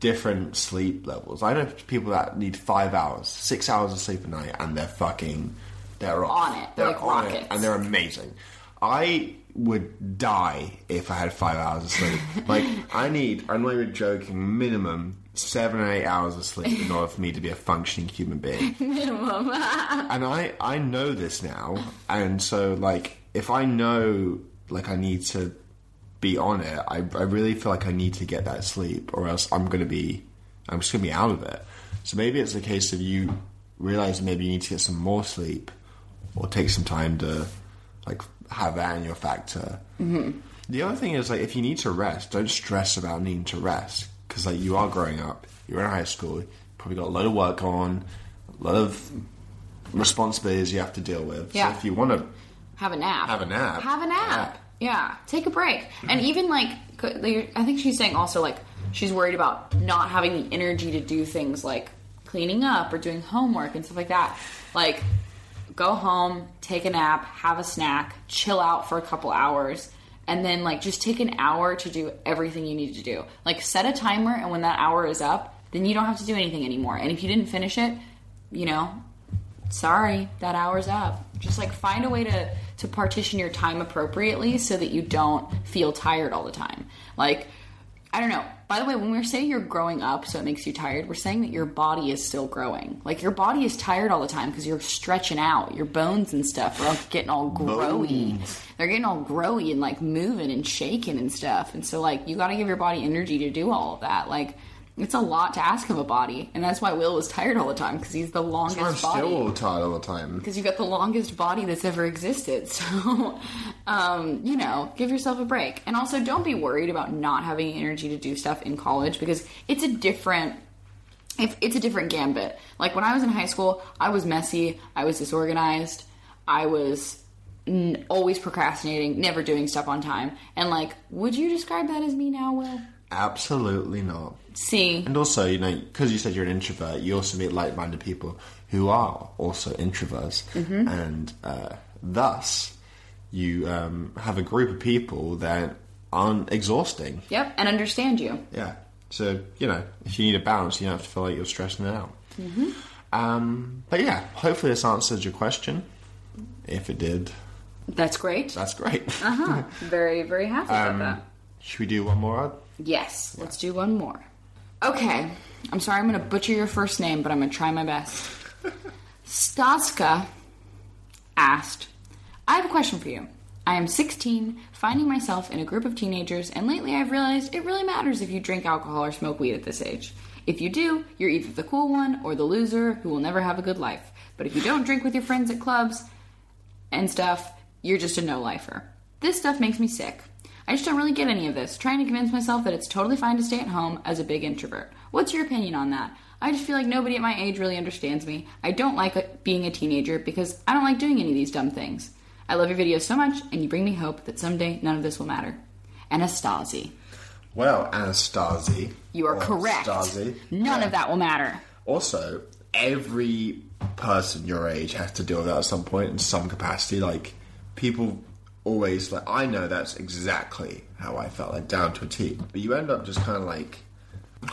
different sleep levels. I know people that need five hours, six hours of sleep a night, and they're fucking they're off. On it. They're like on it, and they're amazing. I would die if I had five hours of sleep. [laughs] like I need, I'm not even joking, minimum seven or eight hours of sleep in order for me to be a functioning human being [laughs] Minimum. [laughs] and I I know this now, and so like if I know like I need to be on it, I I really feel like I need to get that sleep, or else I'm gonna be I'm just gonna be out of it. So maybe it's a case of you realizing maybe you need to get some more sleep, or take some time to like have that in your factor. Mm-hmm. The other thing is like if you need to rest, don't stress about needing to rest because like you are growing up, you're in high school, you've probably got a lot of work on, a lot of responsibilities you have to deal with. Yeah. So if you want to Have a nap. Have a nap. Have a nap. Yeah. Take a break. And [clears throat] even like, I think she's saying also like she's worried about not having the energy to do things like cleaning up or doing homework and stuff like that. Like, go home, take a nap, have a snack, chill out for a couple hours. And then, like, just take an hour to do everything you need to do. Like, set a timer, and when that hour is up, then you don't have to do anything anymore. And if you didn't finish it, you know, sorry, that hour's up. Just like find a way to to partition your time appropriately so that you don't feel tired all the time. Like I don't know. By the way, when we're saying you're growing up so it makes you tired, we're saying that your body is still growing. Like your body is tired all the time because you're stretching out. Your bones and stuff are getting all growy. They're getting all growy and like moving and shaking and stuff. And so like you got to give your body energy to do all of that. Like it's a lot to ask of a body, and that's why Will was tired all the time because he's the longest I'm body still tired all the time. because you've got the longest body that's ever existed. [laughs] So, um, you know, give yourself a break. And also, don't be worried about not having energy to do stuff in college because it's a different. If it's a different gambit. Like when I was in high school, I was messy, I was disorganized, I was n- always procrastinating, never doing stuff on time. And like, would you describe that as me now, Will? Absolutely not. See, And also, you know, because you said you're an introvert, you also meet like-minded people who are also introverts, Mm-hmm. and uh, thus you um, have a group of people that aren't exhausting. yep, and understand you. Yeah. So you know, if you need a balance, you don't have to feel like you're stressing it out. Mm-hmm. Um, but yeah, hopefully this answers your question. If it did, That's great. that's great. Uh huh. [laughs] very, very happy about that. Should we do one more? Odd? Yes, let's do one more. Okay, I'm sorry I'm going to butcher your first name, but I'm going to try my best. Staska asked, I have a question for you. I am 16, finding myself in a group of teenagers, and lately I've realized it really matters if you drink alcohol or smoke weed at this age. If you do, you're either the cool one or the loser who will never have a good life. But if you don't drink with your friends at clubs and stuff, you're just a no lifer. This stuff makes me sick. I just don't really get any of this, trying to convince myself that it's totally fine to stay at home as a big introvert. What's your opinion on that? I just feel like nobody at my age really understands me. I don't like being a teenager because I don't like doing any of these dumb things. I love your videos so much, and you bring me hope that someday none of this will matter. Anastasi. Well, Anastasi. You are correct. Stasi. None of that will matter. Also, every person your age has to deal with that at some point in some capacity. Like people always like I know that's exactly how I felt, like down to a T. But you end up just kind of like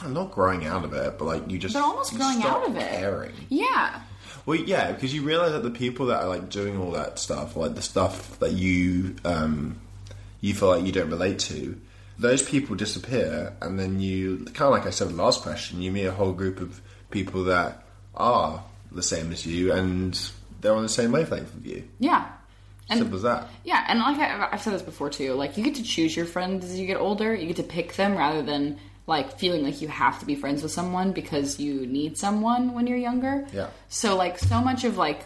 not growing out of it, but like you just But almost growing out of it. Caring. Yeah. Well, yeah, because you realize that the people that are like doing all that stuff, like the stuff that you um, you feel like you don't relate to, those people disappear, and then you kind of like I said in the last question, you meet a whole group of people that are the same as you, and they're on the same wavelength with you. Yeah. And Simple as that. Yeah, and like I, I've said this before too, like you get to choose your friends as you get older. You get to pick them rather than like feeling like you have to be friends with someone because you need someone when you're younger. Yeah. So like so much of like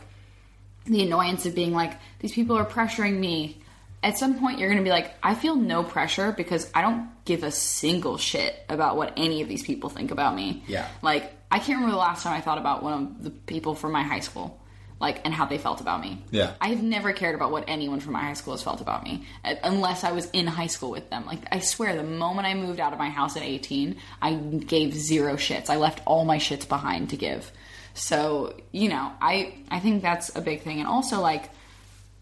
the annoyance of being like these people are pressuring me. At some point, you're going to be like, I feel no pressure because I don't give a single shit about what any of these people think about me. Yeah. Like, I can't remember the last time I thought about one of the people from my high school, like, and how they felt about me. Yeah. I have never cared about what anyone from my high school has felt about me, uh, unless I was in high school with them. Like, I swear, the moment I moved out of my house at 18, I gave zero shits. I left all my shits behind to give. So, you know, I I think that's a big thing. And also, like,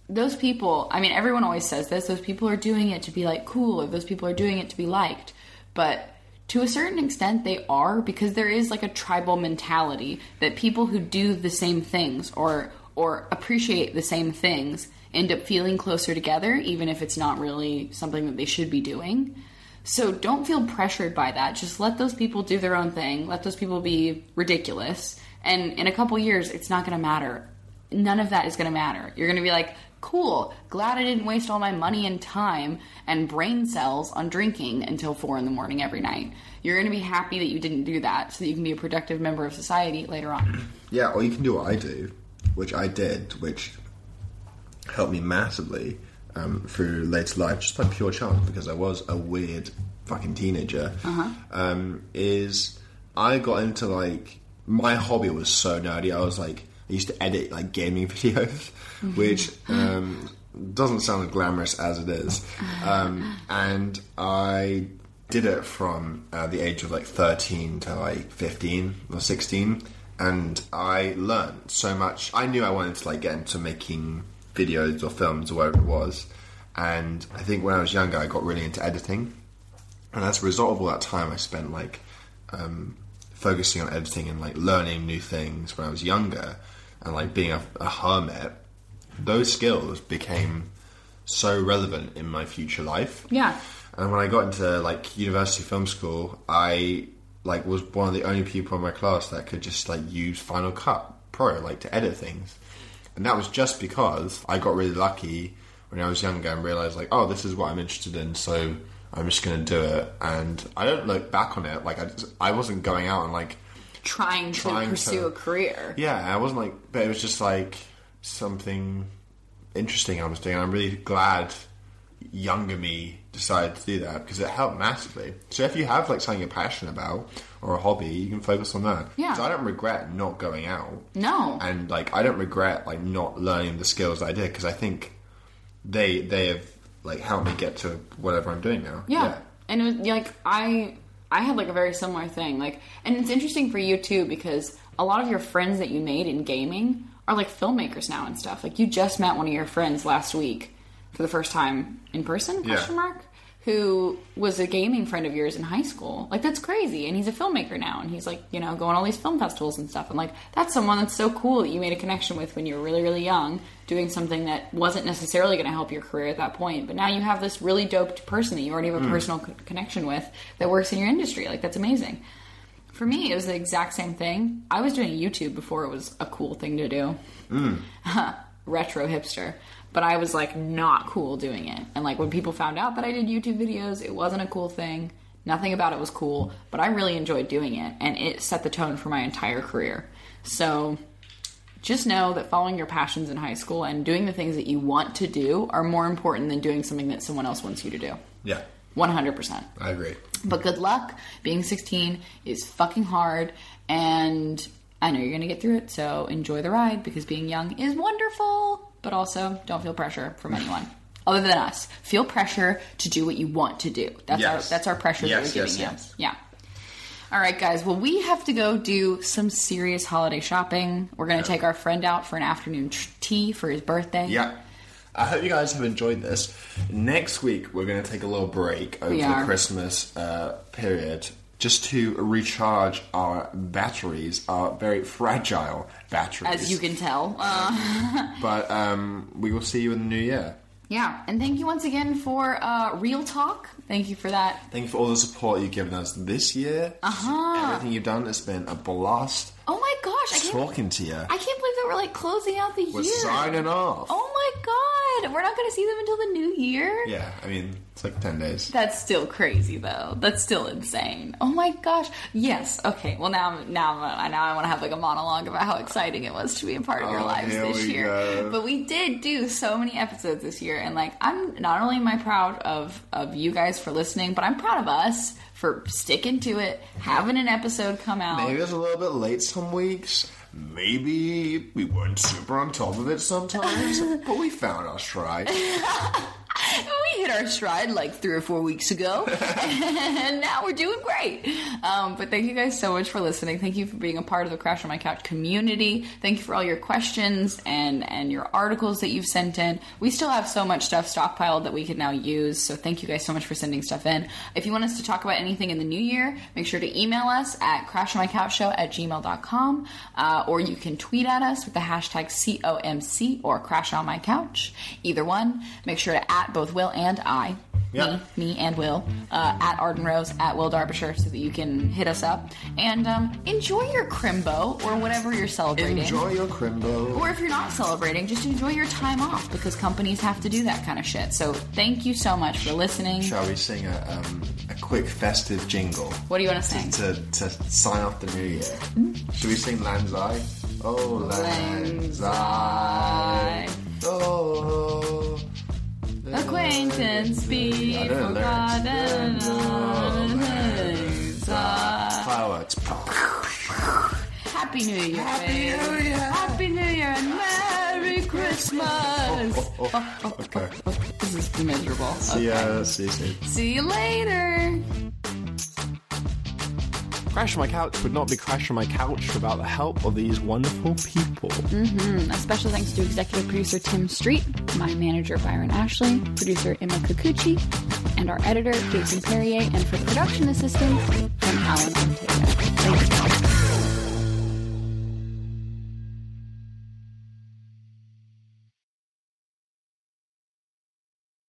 those people, I mean, everyone always says this, those people are doing it to be, like, cool, or those people are doing it to be liked. But to a certain extent, they are because there is, like, a tribal mentality that people who do the same things or or appreciate the same things end up feeling closer together, even if it's not really something that they should be doing. So don't feel pressured by that. Just let those people do their own thing. Let those people be ridiculous. And in a couple years, it's not going to matter. None of that is going to matter. You're going to be like, cool, glad I didn't waste all my money and time and brain cells on drinking until four in the morning every night. You're going to be happy that you didn't do that so that you can be a productive member of society later on. Yeah, or you can do what I do, which I did, which helped me massively. um, through later life, just by pure chance, because I was a weird fucking teenager, um, is I got into like my hobby was so nerdy. I was like I used to edit like gaming [laughs] videos, which um, doesn't sound as glamorous as it is, um, and I did it from uh, the age of like 13 to like 15 or 16 and i learned so much. I knew i wanted to like get into making videos or films or whatever it was. And i think when i was younger i got really into editing. And as a result of all that time i spent like um, focusing on editing and like learning new things when i was younger and like being a, a hermit those skills became so relevant in my future life Yeah. and when I got into like university film school, I like was one of the only people in my class that could just like use Final Cut Pro like to edit things, and that was just because I got really lucky when I was younger and realized like, oh, this is what I'm interested in, so I'm just gonna do it. And I don't look back on it like I just, I wasn't going out and like Trying to pursue to- a career. yeah, I wasn't like, but it was just like something interesting I was doing. And I'm really glad younger me decided to do that because it helped massively. So if you have like something you're passionate about or a hobby, you can focus on that. Yeah. 'Cause I don't regret not going out, No. and like I don't regret like not learning the skills that I did because I think they they have like helped me get to whatever I'm doing now. Yeah. And it was like I I had like a very similar thing. Like and it's interesting for you too because a lot of your friends that you made in gaming are like filmmakers now and stuff. Like you just met one of your friends last week for the first time in person, Yeah. question mark, who was a gaming friend of yours in high school. Like that's crazy. And he's a filmmaker now and he's like, you know, going all these film festivals and stuff. And like that's someone that's so cool that you made a connection with when you were really, really young, doing something that wasn't necessarily going to help your career at that point. But now you have this really doped person that you already have a mm. personal co- connection with that works in your industry. Like that's amazing. For me, it was the exact same thing. I was doing YouTube before it was a cool thing to do. Mm. [laughs] Retro hipster. But I was like not cool doing it. And like when people found out that I did YouTube videos, it wasn't a cool thing. Nothing about it was cool, but I really enjoyed doing it and it set the tone for my entire career. So just know that following your passions in high school and doing the things that you want to do are more important than doing something that someone else wants you to do. Yeah, 100%. I agree. But good luck. Being 16 is fucking hard, and I know you're gonna get through it. So enjoy the ride because being young is wonderful. But also, don't feel pressure from [laughs] anyone other than us. Feel pressure to do what you want to do. That's Yes. our that's our pressure Yes, that we're giving yes. you. Yeah. All right, guys. Well, we have to go do some serious holiday shopping. We're gonna take our friend out for an afternoon tea for his birthday. Yeah. I hope you guys have enjoyed this. Next week, we're going to take a little break over the. Christmas uh, period just to recharge our batteries, our very fragile batteries. As you can tell. Uh, [laughs] But um, we will see you in the new year. yeah. And thank you once again for uh, Real Talk. Thank you for that. Thank you for all the support you've given us this year. Uh-huh. Everything you've done has been a blast. Oh my gosh! I can't, Talking to you. I can't believe that we're like closing out the We're year. signing off. Oh my god! We're not going to see them until the new year. Yeah, I mean, it's like 10 days. That's still crazy, though. That's still insane. Oh my gosh! Yes. Okay. Well, now, now, uh, now I want to have like a monologue about how exciting it was to be a part of your Oh, lives this year. go. But we did do so many episodes this year, and like, I'm not only am I proud of of you guys for listening, but I'm proud of us for sticking to it, having an episode come out. Maybe it was a little bit late some weeks. Maybe we weren't super on top of it sometimes, [laughs] but we found our stride. [laughs] we hit our stride like three or four weeks ago, [laughs] and now we're doing great. Um, but thank you guys so much for listening. Thank you for being a part of the Crash on My Couch community. Thank you for all your questions and and your articles that you've sent in. We still have so much stuff stockpiled that we can now use. So thank you guys so much for sending stuff in. If you want us to talk about anything in the new year, make sure to email us at crashonmycouchshow at gmail.com uh, or you can tweet at us with the hashtag COMC or Crash on My Couch. Either one. Make sure to at both Will and I. Yeah. Me, me and Will uh, at Arden Rose at Will Darbyshire so that you can hit us up and um, enjoy your crimbo or whatever you're celebrating. Enjoy your crimbo. Or if you're not celebrating, just enjoy your time off because companies have to do that kind of shit. So thank you so much for listening. Shall we sing a, um, a quick festive jingle What do you want to sing? to, to sign off the new year? Should we sing Lang Syne? Oh, Lanzai. Lanzai. Oh, Acquaintance be I don't know forgotten. things are- Fireworks. Happy New Year. Happy. New Year. Happy New Year and Merry Christmas. Oh, oh, oh, oh. okay. This is miserable. See ya. See you soon. See you later. Crash on My Couch would not be Crash on My Couch without the help of these wonderful people. Mm-hmm. A special thanks to executive producer Tim Street, my manager Byron Ashley, producer Emma Kikuchi, and our editor Jason Perrier, and for production assistance from Alan Ortega.